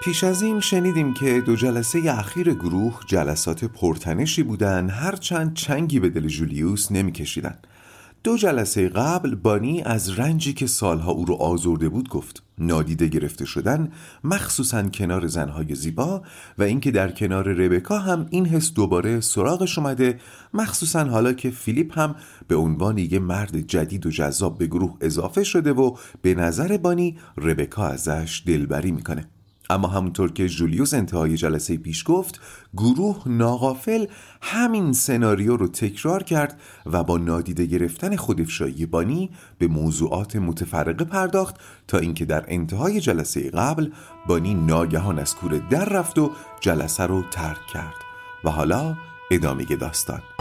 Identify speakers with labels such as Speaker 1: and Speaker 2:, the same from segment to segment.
Speaker 1: پیش از این شنیدیم که دو جلسه اخیر گروه جلسات پرتنشی بودن هرچند چنگی به دل جولیوس نمیکشیدن. دو جلسه قبل بانی از رنجی که سالها او رو آزرده بود گفت نادیده گرفته شدن مخصوصا کنار زنهای زیبا و اینکه در کنار ربکا هم این حس دوباره سراغش اومده مخصوصا حالا که فیلیپ هم به عنوان یه مرد جدید و جذاب به گروه اضافه شده و به نظر بانی ربکا ازش دلبری می‌کنه. اما همونطور که جولیوس انتهای جلسه پیش گفت گروه ناغافل همین سناریو رو تکرار کرد و با نادیده گرفتن خودفشایی بانی به موضوعات متفرقه پرداخت تا اینکه در انتهای جلسه قبل بانی ناگهان از کوره در رفت و جلسه رو ترک کرد و حالا ادامه داستان.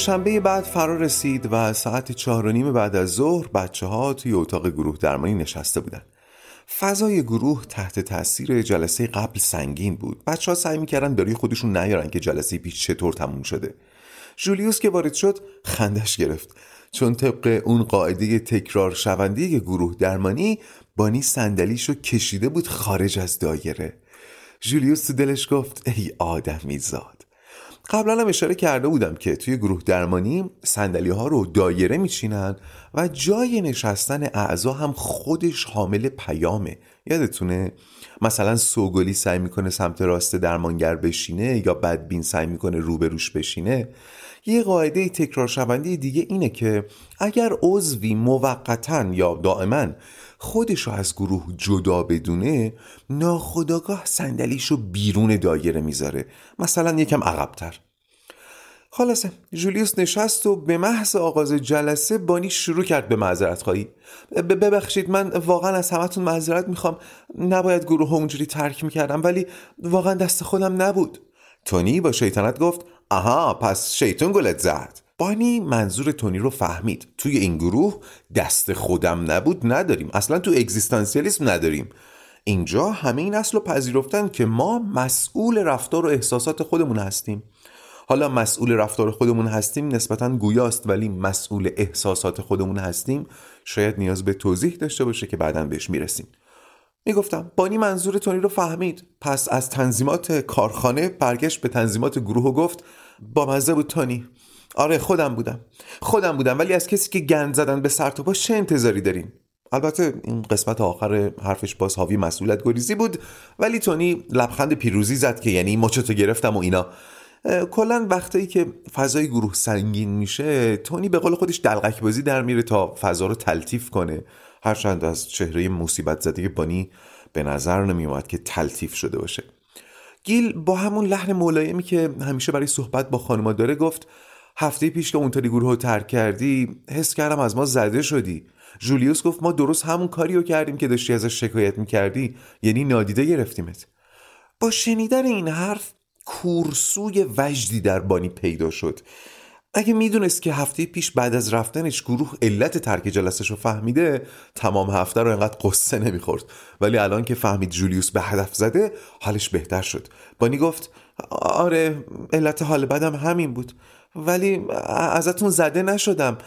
Speaker 1: دوشنبه بعد فرا رسید و ساعت چهار و نیم بعد از ظهر بچه ها توی اتاق گروه درمانی نشسته بودن. فضای گروه تحت تاثیر جلسه قبل سنگین بود. بچه ها سعی می‌کردن داری خودشون نیارن که جلسه پیش چطور تموم شده. جولیوس که وارد شد خندش گرفت. چون طبق اون قاعده تکرار شونده گروه درمانی بانی صندلیشو کشیده بود خارج از دایره. جولیوس دلش گفت ای آدمی زاد. قبلا هم اشاره کرده بودم که توی گروه درمانی سندلی ها رو دایره میچینن و جای نشستن اعضا هم خودش حامل پیامه. یادتونه؟ مثلا سوگلی سعی می‌کنه سمت راست درمانگر بشینه یا بدبین سعی می‌کنه روبروش بشینه؟ یه قاعده تکرار شونده دیگه اینه که اگر عضوی موقتا یا دائما خودش رو از گروه جدا بدونه ناخداگاه صندلیشو بیرون دایره می‌ذاره. مثلا یکم عقبتر. خلاصه جولیوس نشست و به محض آغاز جلسه بانی شروع کرد به معذرت خواهی. ببخشید من واقعا از همتون معذرت می‌خوام. نباید گروه اونجوری ترک می‌کردم ولی واقعا دست خودم نبود. تونی با شیطنت گفت آها پس شیطون گلت زد. بانی منظور تونی رو فهمید. توی این گروه دست خودم نبود نداریم. اصلا تو اگزیستانسیالیسم نداریم. اینجا همه این اصل رو پذیرفتن که ما مسئول رفتار و احساسات خودمون هستیم. حالا مسئول رفتار خودمون هستیم نسبتا گویاست ولی مسئول احساسات خودمون هستیم. شاید نیاز به توضیح داشته باشه که بعدا بهش می‌رسیم. می‌گفتم بانی منظور تونی رو فهمید. پس از تنظیمات کارخانه برگشت به تنظیمات گروه و گفت با مزه بود تونی. آره خودم بودم. خودم بودم. ولی از کسی که گند زدن به سر تو چه انتظاری داریم؟ البته این قسمت آخر حرفش باز حاوی مسئولیت گریزی بود. ولی تونی لبخند پیروزی زد که یعنی مچتو گرفتم و اینا. کلا وقتی که فضای گروه سنگین میشه تونی به قول خودش دلغک بازی در میره تا فضا رو تلطیف کنه. هرچند از چهره مصیبت زده بانی به نظر نمیومد که تلطیف شده باشه. گیل با همون لحن ملایمی که همیشه برای صحبت با خانما داره گفت هفته پیش که اونطوری گروه رو ترک کردی حس کردم از ما زده شدی. جولیوس گفت ما درست همون کاری رو کردیم که داشتی ازش شکایت می‌کردی یعنی نادیده گرفتیمت. با شنیدن این حرف کورسوی وجدی در بانی پیدا شد. اگه می‌دونست که هفته پیش بعد از رفتنش گروه علت ترک جلسش رو فهمیده تمام هفته رو انقدر قصه نمی‌خورد. ولی الان که فهمید جولیوس به هدف زده حالش بهتر شد. بانی گفت آره علت حال بدم همین بود. ولی ازتون زده نشدم.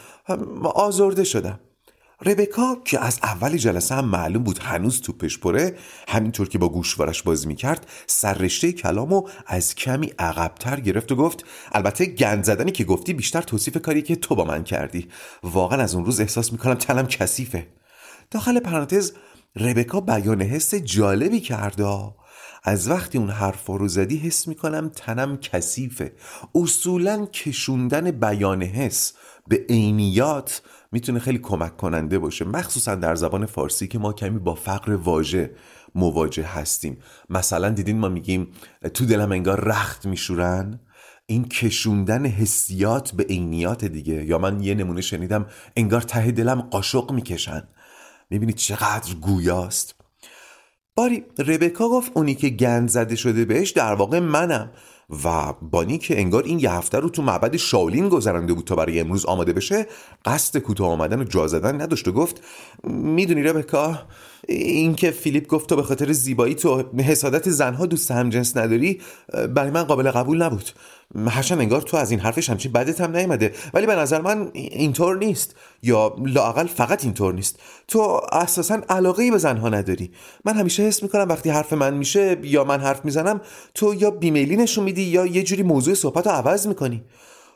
Speaker 1: آزرده شدم. ربکا که از اول جلسه هم معلوم بود هنوز توپش پره همینطور که با گوشوارش بازی می‌کرد سررشته کلامو از کمی عقبتر گرفت و گفت البته گند زدنی که گفتی بیشتر توصیف کاری که تو با من کردی. واقعا از اون روز احساس می‌کنم تنم کثیفه. داخل پرانتز ربکا بیان حس جالبی کرده از وقتی اون حرف رو زدی حس می‌کنم تنم کثیفه. اصولا کشوندن بیان حس به عینیات می‌تونه خیلی کمک کننده باشه مخصوصا در زبان فارسی که ما کمی با فقر واژه مواجه هستیم. مثلا دیدین ما میگیم تو دلم انگار رخت میشورن؟ این کشوندن حسیات به عینیات دیگه. یا من یه نمونه شنیدم انگار ته دلم قاشق می‌کشن. می‌بینید چقدر گویاست. باری ربکا گفت اونی که گند زده شده بهش در واقع منم. و بانی که انگار این یه هفته رو تو معبد شاولین گذرانده بود تا برای امروز آماده بشه قصد کوتاه آمدن و جا زدن نداشت و گفت می‌دونی ربکا این که فیلیپ گفت تو به خاطر زیبایی تو حسادت زنها دوست همجنس نداری برای من قابل قبول نبود. هرچند انگار تو از این حرفش همچین بدت هم نیومده. ولی به نظر من اینطور نیست. یا لاقل فقط اینطور نیست. تو اساسا علاقه ای به زنها نداری. من همیشه حس می‌کنم وقتی حرف من میشه یا من حرف می‌زنم تو یا بیمیلی نشون میدی یا یه جوری موضوع صحبت رو عوض می‌کنی.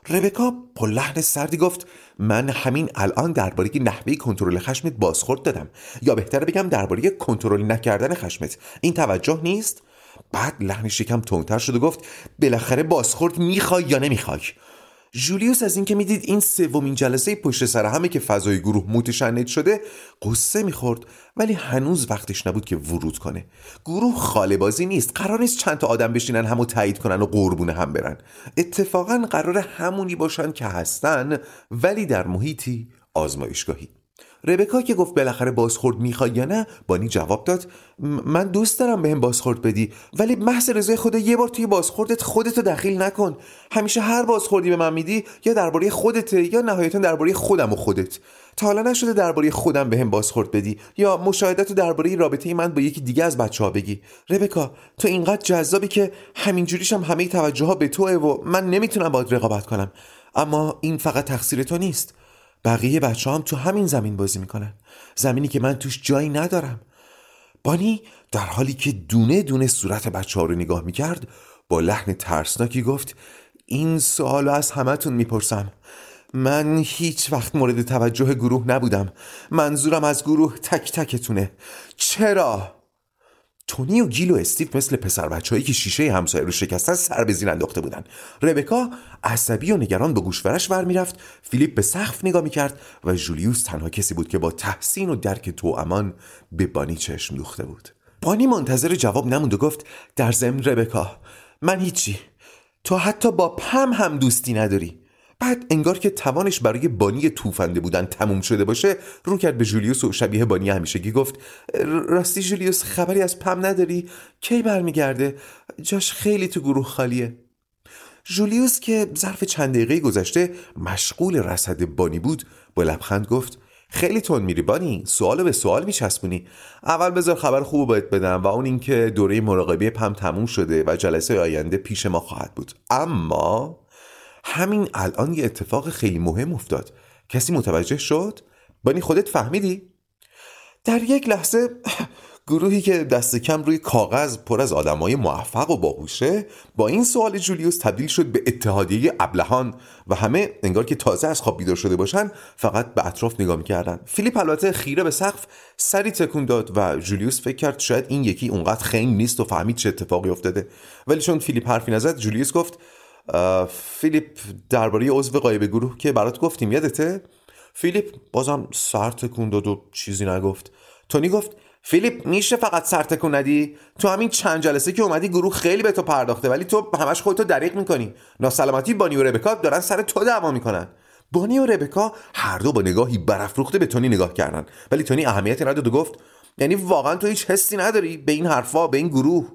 Speaker 1: ربکا با لحن سردی گفت من همین الان درباره نحوه کنترل خشمت بازخورد دادم. یا بهتره بگم درباره کنترل نکردن خشمت. این توجه نیست؟ بعد لحنش یکم تندتر شد و گفت بالاخره بازخورد می‌خوای یا نمی‌خوای؟ جولیوس از اینکه می‌دید این سومین جلسه پشت سر همه که فضای گروه متشنج شده قصه می‌خورد. ولی هنوز وقتش نبود که ورود کنه. گروه خاله بازی نیست. قرار نیست چند تا آدم بشینن همو تایید کنن و قربونه هم برن. اتفاقا قرار همونی باشن که هستن ولی در محیطی آزمایشگاهی. ربکا که گفت بالاخره بازخورد می‌خوای یا نه بانی جواب داد من دوست دارم بهم بازخورد بدی ولی محض رضای خدا یه بار توی بازخوردت خودتو دخیل نکن. همیشه هر بازخوردی به من میدی یا درباره خودته یا نهایتا درباره خودم و خودت. تا حالا نشده درباره خودم بهم بازخورد بدی یا مشاهدت درباره رابطه من با یکی دیگه از بچه ها بگی. ربکا تو اینقدر جذابی که همینجوریشم همه توجه ها به توه و من نمی‌تونم باید رقابت کنم. اما این فقط تقصیر تو نیست. بقیه بچه هم تو همین زمین بازی می‌کنن. زمینی که من توش جایی ندارم. بانی در حالی که دونه دونه صورت بچه ها رو نگاه می‌کرد با لحن ترسناکی گفت این سوال از همتون می‌پرسم. من هیچ وقت مورد توجه گروه نبودم. منظورم از گروه تک تکتونه. چرا؟ تونی و گیل و استیو مثل پسر بچههایی که شیشه همسایه رو شکستن سر به زیر انداخته بودن. ربکا عصبی و نگران به گوشورش ور می‌رفت فیلیپ به سقف نگاه می‌کرد و جولیوس تنها کسی بود که با تحسین و درک تو امان به بانی چشم دوخته بود. بانی منتظر جواب نموند و گفت در ضمن ربکا من هیچی. تو حتی با پم هم دوستی نداری. بعد انگار که توانش برای بانی توفنده بودن تموم شده باشه رو کرد به جولیوس و شبیه بانی همیشگی گفت راستی جولیوس خبری از پم نداری؟ کی برمیگرده؟ جاش خیلی تو گروه خالیه. جولیوس که ظرف چند دقیقه گذشته مشغول رصد بانی بود با لبخند گفت خیلی تون میری بانی سوالو به سوال میچسبونی. اول بذار خبر خوب باید بدم و اون اینکه دوره مراقبه پم تموم شده و جلسه آینده پیش ما خواهد بود. اما همین الان یه اتفاق خیلی مهم افتاد کسی متوجه شد؟ بانی خودت فهمیدی؟ در یک لحظه گروهی که دست کم روی کاغذ پر از آدمای موفق و باهوشه با این سوال جولیوس تبدیل شد به اتحادیه ابلهان و همه انگار که تازه از خواب بیدار شده باشن فقط به اطراف نگاه می‌کردن فیلیپ البته خیره به سقف سری تکون داد و جولیوس فکر کرد شاید این یکی اونقدر خنگ نیست و فهمید چه اتفاقی افتاده ولی چون فیلیپ حرفی نزد جولیوس گفت فیلیپ درباره عضو غایب گروه که برات گفتیم یادته؟ فیلیپ بازم سر تکون داد و چیزی نگفت. تونی گفت فیلیپ میشه فقط سر تکون ندی؟ تو همین چند جلسه که اومدی گروه خیلی به تو پرداخته ولی تو همش خودتو دریغ می‌کنی. ناسلامتی بانی و ربکا دارن سر تو دعوا می‌کنن. بانی و ربکا هر دو با نگاهی برافروخته به تونی نگاه کردن. ولی تونی اهمیتی نداد و گفت یعنی واقعا تو هیچ حسی نداری به این حرفا به این گروه.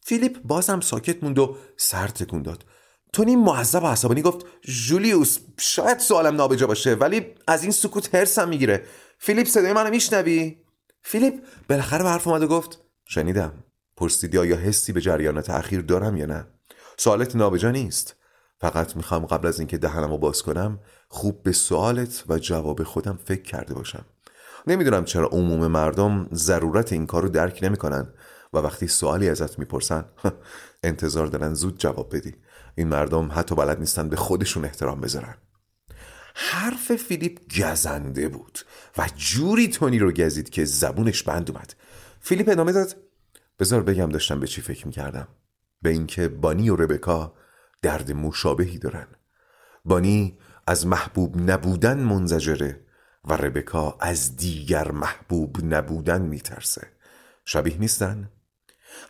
Speaker 1: فیلیپ بازم ساکت موند و سر تکون داد. تونی معذب و عصبانی گفت جولیوس شاید سوالم نابجا باشه ولی از این سکوت هرسم می‌گیره. فیلیپ صدای منو میشنوی؟ فیلیپ بالاخره به حرف اومد و گفت شنیدم. پرسیدی آیا حسی به جریان تأخیر دارم یا نه؟ سوالت نابجا نیست. فقط می‌خوام قبل از اینکه دهنمو باز کنم خوب به سوالت و جواب خودم فکر کرده باشم. نمی‌دونم چرا عموم مردم ضرورت این کار رو درک نمی‌کنن و وقتی سوالی ازت می‌پرسن انتظار دارن زود جواب بدی. این مردم حتی بلد نیستن به خودشون احترام بذارن. حرف فیلیپ گزنده بود و جوری تونی رو گزید که زبونش بند اومد. فیلیپ ادامه داد. بذار بگم داشتم به چی فکر می‌کردم؟ به اینکه بانی و ربکا درد مشابهی دارن. بانی از محبوب نبودن منزجره و ربکا از دیگر محبوب نبودن میترسه. شبیه نیستن؟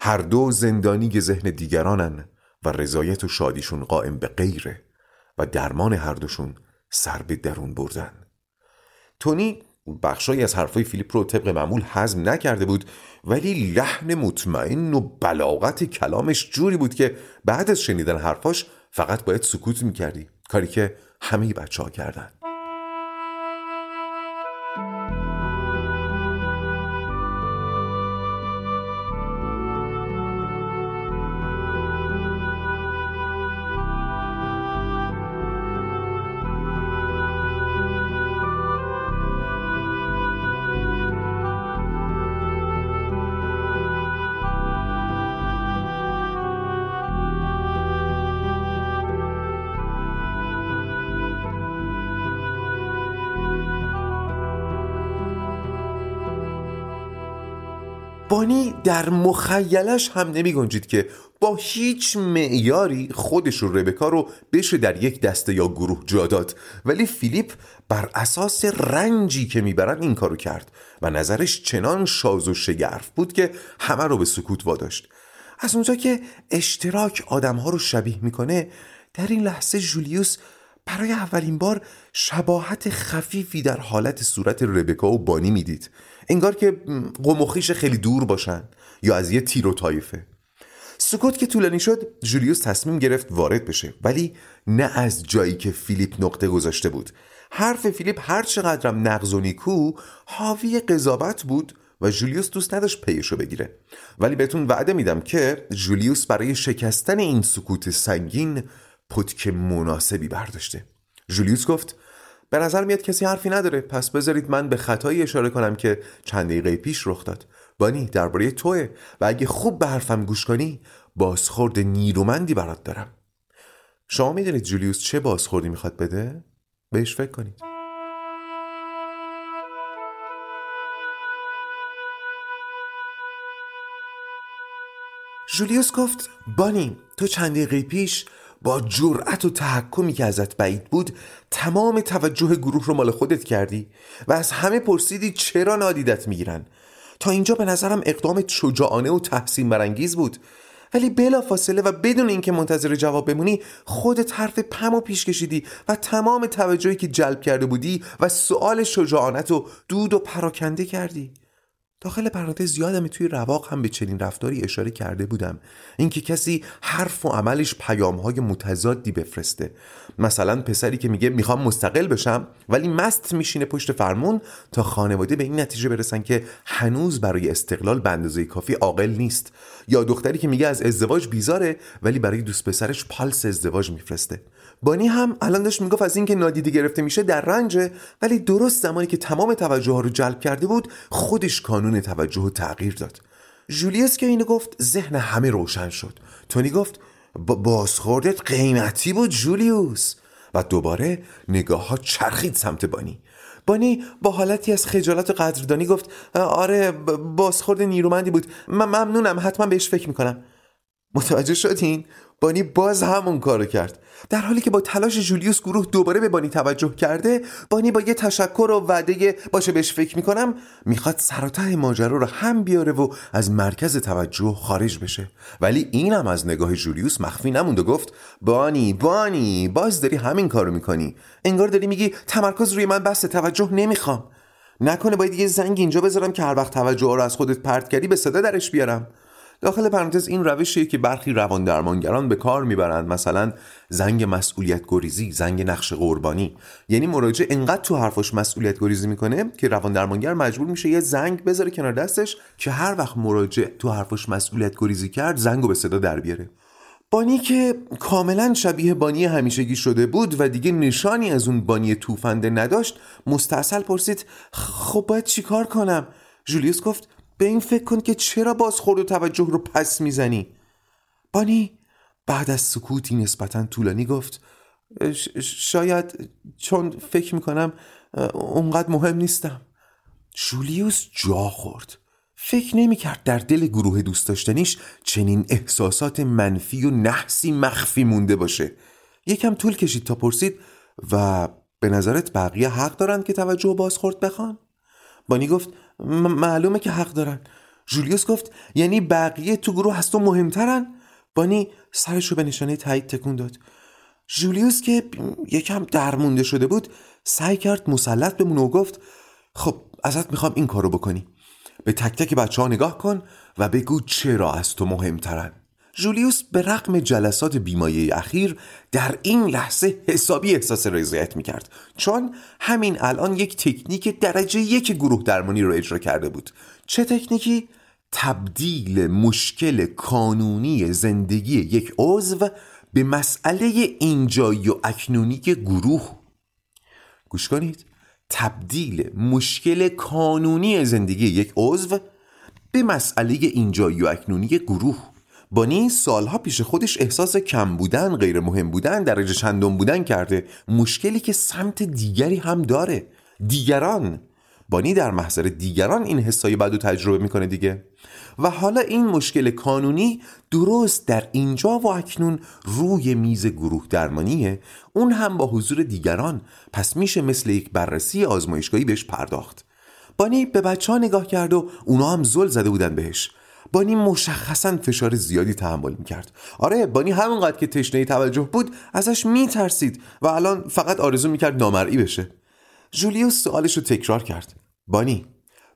Speaker 1: هر دو زندانی ذهن دیگرانن و رضایت و شادیشون قائم به غیره و درمان هر دوشون سر به درون بردن. تونی بخشایی از حرفای فیلیپ رو طبق معمول هضم نکرده بود ولی لحن مطمئن و بلاغت کلامش جوری بود که بعد از شنیدن حرفاش فقط باید سکوت می‌کردی. کاری که همه بچه ها کردن. در مخیلش هم نمی گنجید که با هیچ معیاری خودش و ربکا رو بشه در یک دسته یا گروه جا داد. ولی فیلیپ بر اساس رنجی که می‌برن این کارو کرد و نظرش چنان شاز و شگرف بود که همه رو به سکوت واداشت. از اونجا که اشتراک آدمها رو شبیه می‌کنه در این لحظه جولیوس برای اولین بار شباهت خفیفی در حالت صورت ربکا و بانی می‌دید. انگار که قمخیش خیلی دور باشن. یا از یه تیر و طایفه. سکوت که طولانی شد جولیوس تصمیم گرفت وارد بشه. ولی نه از جایی که فیلیپ نقطه گذاشته بود. حرف فیلیپ هر چقدرم نقض و نیکو حاوی قضاوت بود و جولیوس دوست نداشت پیشو بگیره. ولی بهتون وعده میدم که جولیوس برای شکستن این سکوت سنگین پتک مناسبی برداشته. جولیوس گفت به نظر میاد کسی حرفی نداره. پس بذارید من به خطایی اشاره کنم که چند دقیقه پیش رخ داد. بانی درباره توه. و اگه خوب به حرفم گوش کنی بازخورد نیرومندی برات دارم. شما می‌دونید جولیوس چه بازخوردی می‌خواد بده؟ بهش فکر کنید. جولیوس گفت بانی تو چند دقیقه پیش با جرأت و تحکمی که ازت بعید بود تمام توجه گروه رو مال خودت کردی و از همه پرسیدی چرا نادیدت می‌گیرن؟ تا اینجا به نظرم اقدام شجاعانه و تحسین برانگیز بود. ولی بلا فاصله و بدون اینکه منتظر جواب بمونی خودت حرف پم و پیش کشیدی و تمام توجهی که جلب کرده بودی و سؤال شجاعانت رو دود و پراکنده کردی. داخل پرانتز یادم توی رواق هم به چنین رفتاری اشاره کرده بودم. اینکه کسی حرف و عملش پیامهای متضادی بفرسته. مثلا پسری که میگه می‌خوام مستقل بشم ولی مست میشینه پشت فرمون تا خانواده به این نتیجه برسن که هنوز برای استقلال به اندازه کافی عاقل نیست. یا دختری که میگه از ازدواج بیزاره ولی برای دوست پسرش پالس ازدواج میفرسته. بانی هم الان داشت می‌گفت از اینکه نادیده گرفته میشه در رنجه ولی درست زمانی که تمام توجه ها رو جلب کرده بود خودش کانون توجه و تغییر داد. جولیوس که اینو گفت ذهن همه روشن شد. تونی گفت بازخوردت قیمتی بود جولیوس. و دوباره نگاه ها چرخید سمت بانی. بانی با حالتی از خجالت و قدردانی گفت آره بازخورد نیرومندی بود. من ممنونم حتما بهش فکر می‌کنم. متوجه شدین؟ بانی باز همون کارو کرد. در حالی که با تلاش جولیوس گروه دوباره به بانی توجه کرده بانی با یه تشکر و وعده باشه بهش فکر می‌کنم می‌خواد سر ماجرا رو هم بیاره و از مرکز توجه خارج بشه. ولی اینم از نگاه جولیوس مخفی نموند و گفت بانی بانی باز داری همین کارو می‌کنی. انگار داری میگی تمرکز روی من بس توجه نمی‌خوام. نکنه باید یه زنگ اینجا بذارم که هر وقت توجه رو از خودت پرت کردی به صدا درش بیارم. داخل پرانتز این روشیه که برخی روان درمانگران به کار می‌برند مثلا زنگ مسئولیت گریزی زنگ نقش قربانی. یعنی مراجع انقدر تو حرفش مسئولیت گریزی می‌کنه که روان درمانگر مجبور میشه یه زنگ بذاره کنار دستش که هر وقت مراجع تو حرفش مسئولیت گریزی کرد زنگو به صدا در بیاره. بانی که کاملا شبیه بانی همیشگی شده بود و دیگه نشانی از اون بانی توفنده نداشت مستاصل پرسید خب باید چیکار کنم؟ جولیوس گفت به این فکر کن که چرا بازخورد و توجه رو پس می‌زنی؟ بانی بعد از سکوتی نسبتا طولانی گفت شاید چون فکر می‌کنم اونقدر مهم نیستم. جولیوس جا خورد. فکر نمی‌کرد در دل گروه دوست داشتنیش چنین احساسات منفی و نحسی مخفی مونده باشه. یکم طول کشید تا پرسید و به نظرت بقیه حق دارند که توجه و بازخورد بخوان؟ بانی گفت معلومه که حق دارن. جولیوس گفت یعنی بقیه تو گروه از تو مهمترن؟ بانی سرش رو به نشانه تایید تکون داد. جولیوس که یکم درمونده شده بود سعی کرد مسلط بمونه و گفت خب ازت می‌خوام این کارو بکنی. به تک تک بچه ها نگاه کن و بگو چرا از تو مهمترن. جولیوس به رقم جلسات بیمایه اخیر در این لحظه حسابی احساس رضایت می‌کرد چون همین الان یک تکنیک درجه یک گروه درمانی رو اجرا کرده بود. چه تکنیکی؟ تبدیل مشکل کانونی زندگی یک عضو به مسئله اینجایی و اکنونی گروه. گوش کنید. تبدیل مشکل کانونی زندگی یک عضو به مسئله اینجایی و اکنونی گروه. بانی سالها پیش خودش احساس کم بودن غیر مهم بودن درجه چندم بودن کرده. مشکلی که سمت دیگری هم داره. دیگران. بانی در محضر دیگران این حسای بد و تجربه می‌کنه دیگه. و حالا این مشکل کانونی درست در اینجا و اکنون روی میز گروه درمانیه. اون هم با حضور دیگران. پس میشه مثل یک بررسی آزمایشگاهی بهش پرداخت. بانی به بچه ها نگاه کرد و اونا هم زل زده بودن بهش. بانی مشخصا فشار زیادی تحمل می‌کرد. آره بانی همونقدر که تشنه توجه بود ازش میترسید و الان فقط آرزو می‌کرد نامرئی بشه. جولیوس سوالش رو تکرار کرد. بانی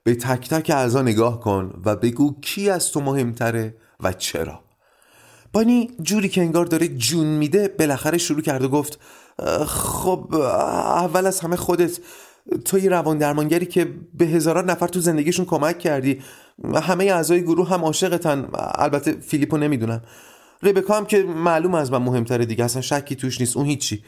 Speaker 1: به تک تک اعضا نگاه کن و بگو کی از تو مهمتره و چرا. بانی جوری که انگار داره جون میده بالاخره شروع کرد و گفت خب اول از همه خودت تو یه روان درمانگری که به هزاران نفر تو زندگیشون کمک کردی. همه اعضای گروه هم عاشقتن. البته فیلیپو نمی‌دونم. ربکا هم که معلوم از من مهمتره دیگه. اصلا شکی توش نیست. اون هیچی.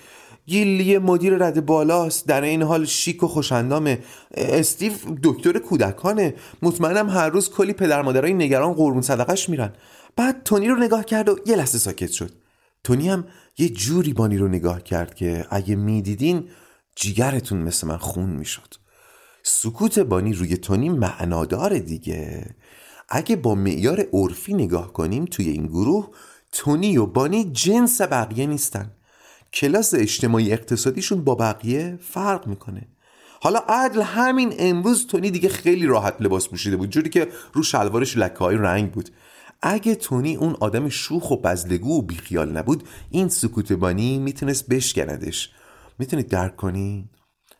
Speaker 1: گیلی مدیر رد بالاست. در این حال شیک و خوشندامه استیو دکتر کودکانه. مطمئنم هر روز کلی پدر مادرای نگران قربون صدقش میرن. بعد تونی رو نگاه کرد و یه لحظه ساکت شد. تونی هم یه جوری بانی رو نگاه کرد که اگه می‌دیدین جیگرتون مثل من خون می‌شد. سکوت بانی روی تونی معنادار دیگه. اگه با معیار عرفی نگاه کنیم توی این گروه تونی و بانی جنس بقیه نیستن. کلاس اجتماعی اقتصادیشون با بقیه فرق می‌کنه. حالا عدل همین امروز تونی دیگه خیلی راحت لباس پوشیده بود جوری که رو شلوارش لکه های رنگ بود. اگه تونی اون آدم شوخ و بزلگو و بیخیال نبود این سکوت بانی می‌تونست بشکندش. می‌تونید درک کنی؟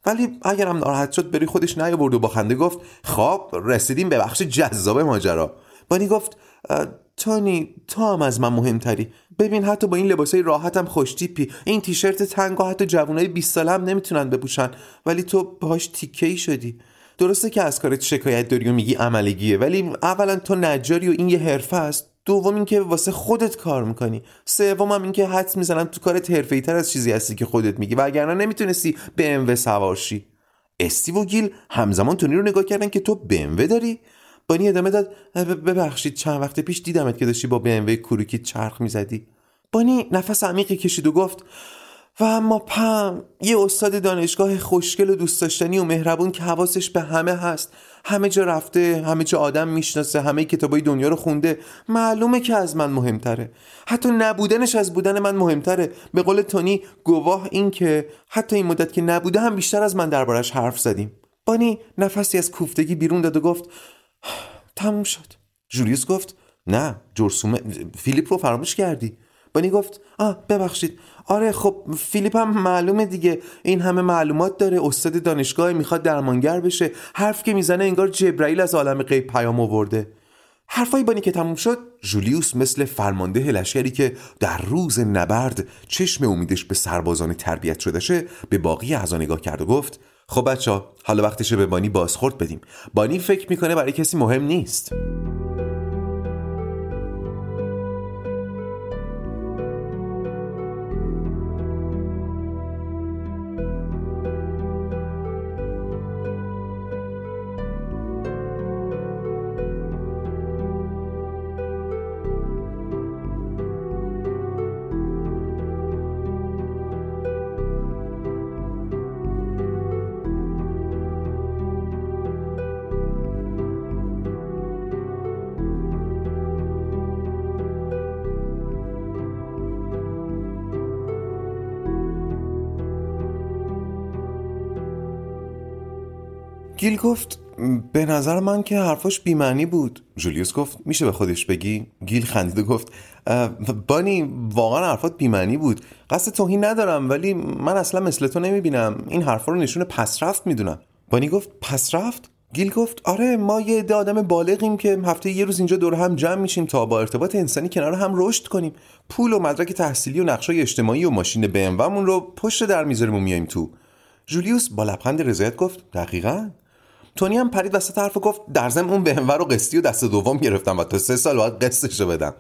Speaker 1: ولی اگرم ناراحت شد بری خودش نیاورد و با خنده گفت خب رسیدیم به بخش جذاب ماجرا. بانی گفت تونی تو هم از من مهمتری. ببین حتی با این لباسای راحتم خوشتیپی. این تیشرت تنگ حتی جوانای 20 ساله هم نمی‌تونن بپوشن. ولی تو باهاش تیکه ای شدی. درسته که از کارت شکایت داری و میگی عملگیه ولی اولا تو نجاری و این یه حرفه است. دوم اینکه واسه خودت کار می‌کنی. سوم هم اینکه حدس می‌زنم تو کارت حرفه‌ای تر از چیزی هستی که خودت میگی. وگرنه نمی‌تونستی به ام سوارشی. استیو و گیل همزمان تونی رو نگاه کردن که تو بمو داری؟ بانی ادامه داد ببخشید چند وقت پیش دیدمت که داشتی با BMW کروکی چرخ می‌زدی. بانی نفس عمیقی کشید و گفت و اما پم یه استاد دانشگاه خوشگل و دوست داشتنی و مهربون که حواسش به همه هست. همه جا رفته همه جا آدم می‌شناسه همه کتابای دنیا رو خونده. معلومه که از من مهمتره. حتی نبودنش از بودن من مهمتره. به قول تونی گواه این که حتی این مدت که نبوده هم بیشتر از من دربارش حرف زدیم. بانی نفسی از کوفتگی بیرون داد و گفت تموم شد. جولیوس گفت نه جرسومه فیلیپ رو فراموش کردی. بانی گفت آه ببخشید. آره خب فیلیپ هم معلومه دیگه. این همه معلومات داره. استاد دانشگاه می‌خواد درمانگر بشه. حرف که می‌زنه انگار جبرائیل از عالم غیب پیام آورده. حرفای بانی که تموم شد جولیوس مثل فرمانده لشکری که در روز نبرد چشم امیدش به سربازان تربیت شدهشه به باقی اعضا نگاه کرد و گفت خب بچه ها حالا وقتشه به بانی بازخورد بدیم. بانی فکر می‌کنه برای کسی مهم نیست. گیل گفت به نظر من که حرفاش بیمعنی بود. جولیوس گفت میشه به خودش بگی؟ گیل خندید و گفت بانی واقعا حرفات بیمعنی بود. قصد توهین ندارم ولی من اصلا مثل تو نمی‌بینم. این حرفا رو نشون پسرفت می‌دونم. بانی گفت پسرفت؟ گیل گفت آره ما یه عده آدم بالغیم که هفته یه روز اینجا دور هم جمع میشیم تا با ارتباط انسانی کنار هم رشد کنیم. پول و مدرک تحصیلی و نقشای اجتماعی و ماشین بمومون رو پشت در می‌ذاریم و میایم تو. جولیوس با لبخند رضایت گفت دقیقا. تونی هم پرید وسط حرف گفت در ضمن اون بمو رو قسطی و دست دوم گرفتم و تا سه سال باید قسطش رو بدم.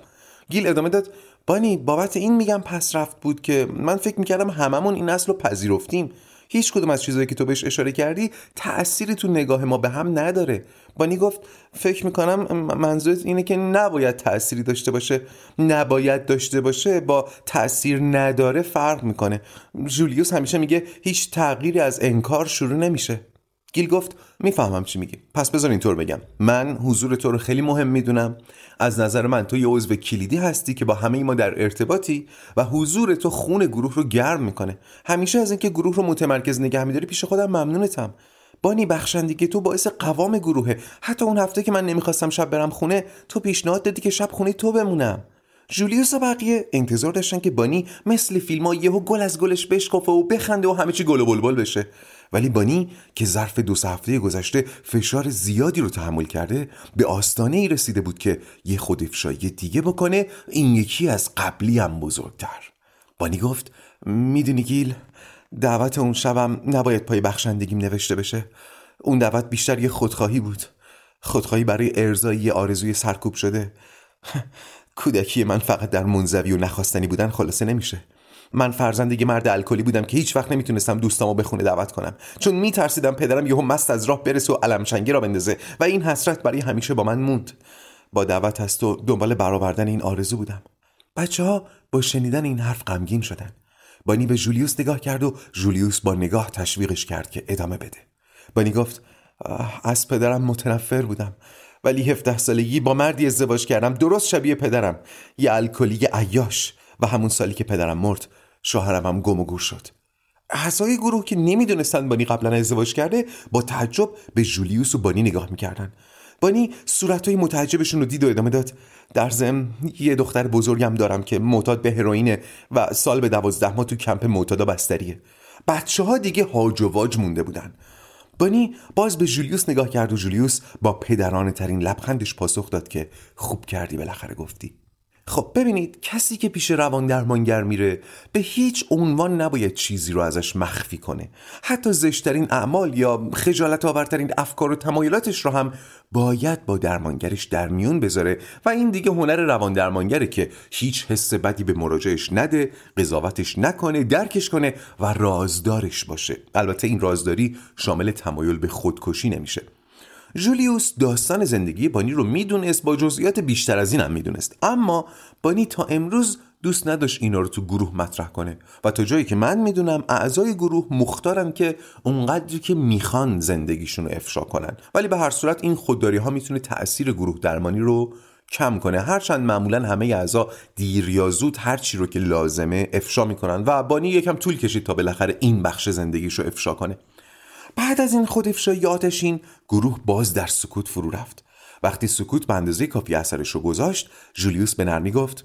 Speaker 1: گیل ادامه داد بانی بابت این میگم پس رفت بود که من فکر می‌کردم هممون این اصل رو پذیرفتیم. هیچ کدوم از چیزهایی که تو بهش اشاره کردی تأثیری تو نگاه ما به هم نداره. بانی گفت فکر می‌کنم منظورت اینه که نباید تأثیری داشته باشه. نباید داشته باشه با تأثیر نداره فرق می‌کنه. جولیوس همیشه میگه هیچ تغییری از انکار شروع نمیشه. گیل گفت می‌فهمم چی میگی. پس بذار اینطور بگم. من حضور تو رو خیلی مهم می‌دونم. از نظر من تو یه عضو کلیدی هستی که با همه ما در ارتباطی و حضور تو خون گروه رو گرم می‌کنه. همیشه از اینکه گروه رو متمرکز نگه میداری پیش خودم ممنونتم. بانی بخشندگی تو باعث قوام گروهه. حتی اون هفته که من نمی‌خواستم شب برم خونه تو پیشنهاد دادی که شب خونه تو بمونم. جولیوس و بقیه انتظار داشتن که بانی مثل فیلم ها یهو گل از گلش بشکافه و بخنده و همه چی گل و بلبل بشه. ولی بانی که ظرف دو هفته گذشته فشار زیادی رو تحمل کرده به آستانه ای رسیده بود که یه خودفشایی دیگه بکنه این یکی از قبلی هم بزرگتر. بانی گفت می‌دونی گیل دعوت اون شبم نباید پای بخشندگیم نوشته بشه. اون دعوت بیشتر یه خودخواهی بود. خودخواهی برای ارزایی آرزوی سرکوب شده. کودکی من فقط در منزوی و نخواستنی بودن خلاصه نمیشه. من فرزند یه مرد الکلی بودم که هیچ وقت نمی‌تونستم دوستامو به خونه دعوت کنم. چون میترسیدم پدرم یهو مست از راه برسه و علمچنگی را بندازه و این حسرت برای همیشه با من موند. با دعوت هست و دنبال برآوردن این آرزو بودم. بچه ها با شنیدن این حرف غمگین شدن. بانی به جولیوس نگاه کرد و جولیوس با نگاه تشویقش کرد که ادامه بده. بانی گفت از پدرم متنفر بودم. ولی 17 سالگی با مردی ازدواج کردم. درست شبیه پدرم. یه الکلی عیاش. و همون سالی که پدرم مرد شوهرم هم گم و گور شد. اعضای گروه که نمی‌دونستند بانی قبلا ازدواج کرده با تعجب به جولیوس و بانی نگاه می‌کردن. بانی صورتهای متعجبشون رو دید و ادامه داد. در ضمن یه دختر بزرگم دارم که معتاد به هروئینه و سال به دوازده ماه تو کمپ معتادا بستریه. بچه ها دیگه هاج و واج مونده بودن. بانی باز به جولیوس نگاه کرد و جولیوس با پدرانه ترین لبخندش پاسخ داد که خوب کردی بالاخره گفتی. خب ببینید کسی که پیش روان درمانگر میره به هیچ عنوان نباید چیزی رو ازش مخفی کنه. حتی زشترین اعمال یا خجالت آورترین افکار و تمایلاتش رو هم باید با درمانگرش در میون بذاره و این دیگه هنر روان درمانگره که هیچ حس بدی به مراجعش نده قضاوتش نکنه درکش کنه و رازدارش باشه. البته این رازداری شامل تمایل به خودکشی نمیشه. جولیوس داستان زندگی بانی رو می‌دونست با جزئیات بیشتر از این هم می‌دونست. اما بانی تا امروز دوست نداشت اینا رو تو گروه مطرح کنه. و تا جایی که من می‌دونم اعضای گروه مختارن که اونقدری که می‌خوان زندگیشون رو افشا کنن. ولی به هر صورت این خودداری ها می‌تونه تأثیر گروه درمانی رو کم کنه. هرچند معمولا همه اعضا دیر یا زود هر چی رو که لازمه افشا می‌کنن و بانی یکم طول کشید تا بالاخره این بخش زندگیش رو افشا کنه. بعد از این خود افشای آتشین گروه باز در سکوت فرو رفت. وقتی سکوت به اندازه کافی اثرش رو گذاشت جولیوس به نرمی گفت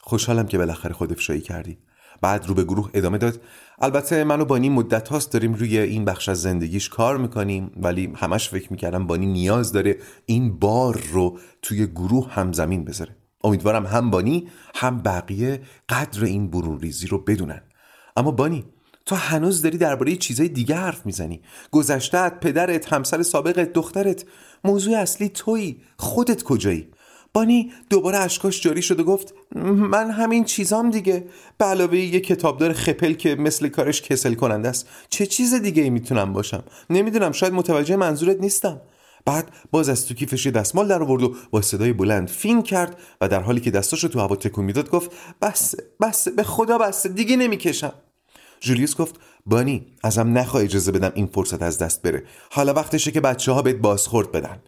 Speaker 1: خوشحالم که بالاخره خود افشایی کردی. بعد رو به گروه ادامه داد البته من و بانی مدت هاست داریم روی این بخش از زندگیش کار می‌کنیم ولی همش فکر می‌کردم بانی نیاز داره این بار رو توی گروه هم زمین بذاره. امیدوارم هم بانی هم بقیه قدر این برون ریزی رو بدونن. اما بانی تو هنوز داری درباره چیزای دیگه حرف می‌زنی. گذشتت پدرت همسر سابقت دخترت. موضوع اصلی تویی. خودت کجایی؟ بانی دوباره اشکاش جاری شد و گفت من همین چیزام دیگه. به علاوه یه کتابدار خپل که مثل کارش کسل کننده است. چه چیز دیگه ای می‌تونم باشم؟ نمی‌دونم شاید متوجه منظورت نیستم. بعد باز از تو کیفش دستمال در آورد و با صدای بلند فین کرد و در حالی که دستاشو تو هوا تکون می‌داد گفت بس بس به خدا بس دیگه نمی‌کشم. جولیوس گفت بانی ازم نخواه اجازه بدم این فرصت از دست بره. حالا وقتشه که بچه ها بهت بازخورد بدن.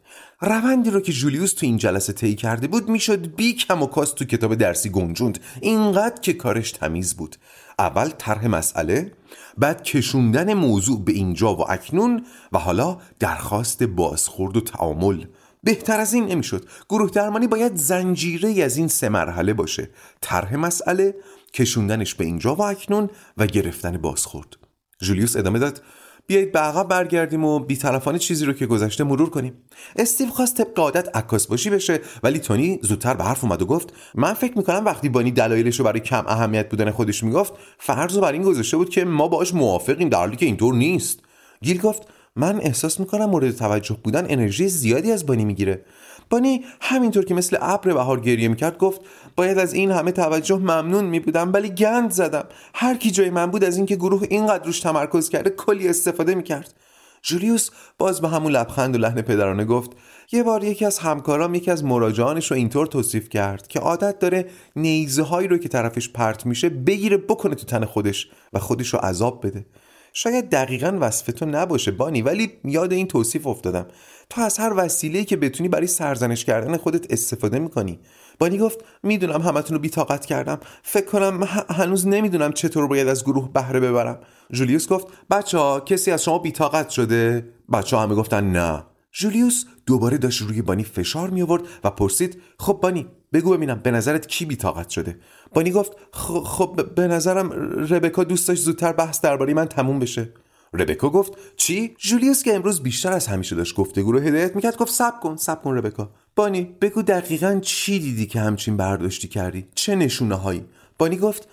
Speaker 1: روندی رو که جولیوس تو این جلسه طی کرده بود می‌شد بی کم و کاست تو کتاب درسی گنجوند. اینقدر که کارش تمیز بود. اول طرح مسئله بعد کشوندن موضوع به اینجا و اکنون و حالا درخواست بازخورد و تعامل. بهتر از این نمی‌شد. گروه درمانی باید زنجیره از این سه مرحله باشه. طرح مسئله کشوندنش به اینجا و اکنون و گرفتن بازخورد. جولیوس ادامه داد. بیایید به عقب برگردیم و بیطرفانه چیزی رو که گذشته مرور کنیم. استیو خواست طبق عادت عکاس باشی بشه ولی تونی زودتر به حرف اومد و گفت من فکر می‌کنم وقتی بانی دلایلش رو برای کم اهمیت بودن خودش می‌گفت فرض رو بر این گذاشته بود که ما باهاش موافقیم در حالی که اینطور نیست. گیل گفت من احساس می‌کنم مورد توجه بودن انرژی زیادی از بانی می‌گیره. بانی همینطور که مثل ابر بهار گریه می‌کرد گفت باید از این همه توجه ممنون میبودم ولی گند زدم. هر کی جای من بود از اینکه گروه اینقدر روش تمرکز کرده کلی استفاده می‌کرد. جولیوس باز به همون لبخند و لحن پدرانه گفت یه بار یکی از همکارام یکی از مراجعانش رو اینطور توصیف کرد که عادت داره نیزه هایی رو که طرفش پرت میشه بگیره بکنه تو تن خودش و خودش رو عذاب بده. شاید دقیقا وصف تو نباشه بانی ولی یاد این توصیف افتادم. تو از هر وسیله‌ای که بتونی برای سرزنش کردن خودت استفاده می‌کنی. بانی گفت می‌دونم همتون رو بیتاقت کردم. فکر کنم هنوز نمی‌دونم چطور باید از گروه بهره ببرم. جولیوس گفت بچه ها کسی از شما بیتاقت شده؟ بچه ها همه گفتن نه. جولیوس دوباره داشت روی بانی فشار می آورد و پرسید خب بانی بگو ببینم به نظرت کی بیتاقت شده؟ بانی گفت خب به نظرم ربکا دوست داشت زودتر بحث درباره من تموم بشه. ربکا گفت چی؟ جولیوس که امروز بیشتر از همیشه داشت گفتگو رو هدایت می‌کرد گفت سب کن سب کن ربکا. بانی بگو دقیقا چی دیدی که همچین برداشتی کردی؟ چه نشونه هایی بانی گفت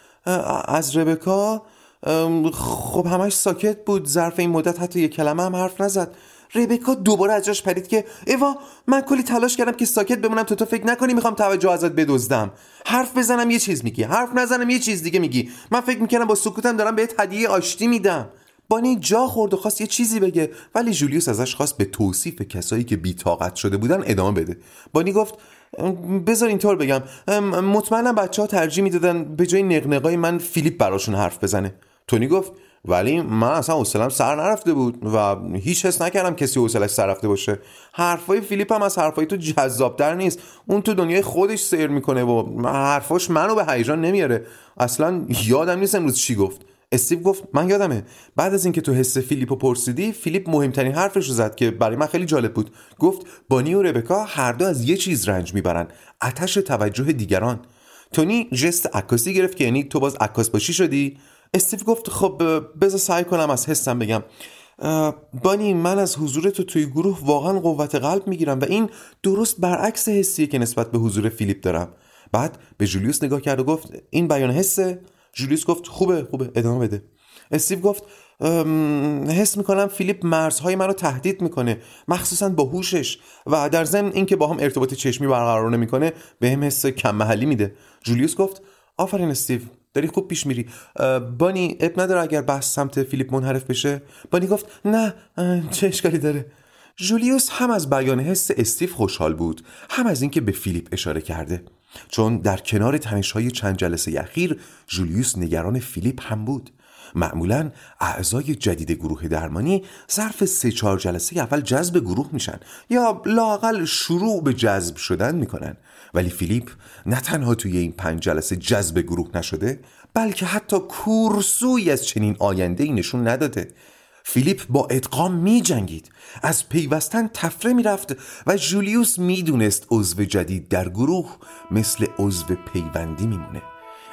Speaker 1: از ربکا خب همش ساکت بود ظرف این مدت حتی یه کلمه هم حرف نزد. ربکا دوباره از جاش پرید که ایوا من کلی تلاش کردم که ساکت بمونم تو تو فکر نکنی می‌خوام توجه ازت بدزدم. حرف بزنم یه چیز میگی حرف نزنم یه چیز دیگه میگی. من فکر می‌کردم با سکوتم دارم بهت هدیه آشتی میدم. بانی جا خورد و خواست یه چیزی بگه ولی جولیوس ازش خواست به توصیف کسایی که بیتاقت شده بودن ادامه بده. بانی گفت بذار اینطور بگم مطمئنم بچه ها ترجیح می‌دادن به جای نقنقای من فیلیپ براشون حرف بزنه. تونی گفت ولی من اصلا حوصلم سر نرفته بود و هیچ حس نکردم کسی حوصلش سر رفته باشه. حرفای فیلیپ هم از حرفای تو جذابتر نیست. اون تو دنیای خودش سیر می‌کنه و حرفاش منو به هیجان نمیاره. اصلا یادم نیست امروز چی گفت. استیو گفت من یادمه. بعد از اینکه تو حس فیلیپو پرسیدی فیلیپ مهمترین حرفش رو زد که برای من خیلی جالب بود. گفت بانی و ربکا هر دو از یه چیز رنج می‌برن آتش توجه دیگران. تونی ژست عکاسی گرفت که یعنی تو باز عکاس باشی شدی؟ استیو گفت خب بذار سعی کنم از حسم بگم. بانی من از حضور تو توی گروه واقعا قوت قلب می‌گیرم و این درست برعکس حسیه که نسبت به حضور فیلیپ دارم. بعد به جولیوس نگاه کرد و گفت این بیان حسه. جولیوس گفت خوبه خوبه ادامه بده. استیو گفت حس می‌کنم فیلیپ مرزهای منو تهدید می‌کنه مخصوصا با هوشش و در ضمن اینکه با هم ارتباط چشمی برقرار نمی‌کنه به هم حس کم محلی میده. جولیوس گفت آفرین استیو. داری خوب پیش میری. بانی عیب نداره اگر بحث سمت فیلیپ منحرف بشه. بانی گفت نه چه اشکالی داره؟ جولیوس هم از بیان حس استیو خوشحال بود. هم از اینکه به فیلیپ اشاره کرده. چون در کنار تنشهای چند جلسه اخیر جولیوس نگران فیلیپ هم بود. معمولا اعضای جدید گروه درمانی ظرف سه چهار جلسه اول جذب گروه میشن یا لاقل شروع به جذب شدن می‌کنن. ولی فیلیپ نه تنها توی این پنج جلسه جذب گروه نشده بلکه حتی کورسوی از چنین آینده ای نشون نداده. فیلیپ با ادغام می جنگید از پیوستن تفره می رفت و جولیوس می دونست عضو جدید در گروه مثل عضو پیوندی میمونه.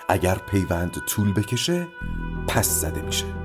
Speaker 1: اگر پیوند طول بکشه پس زده میشه.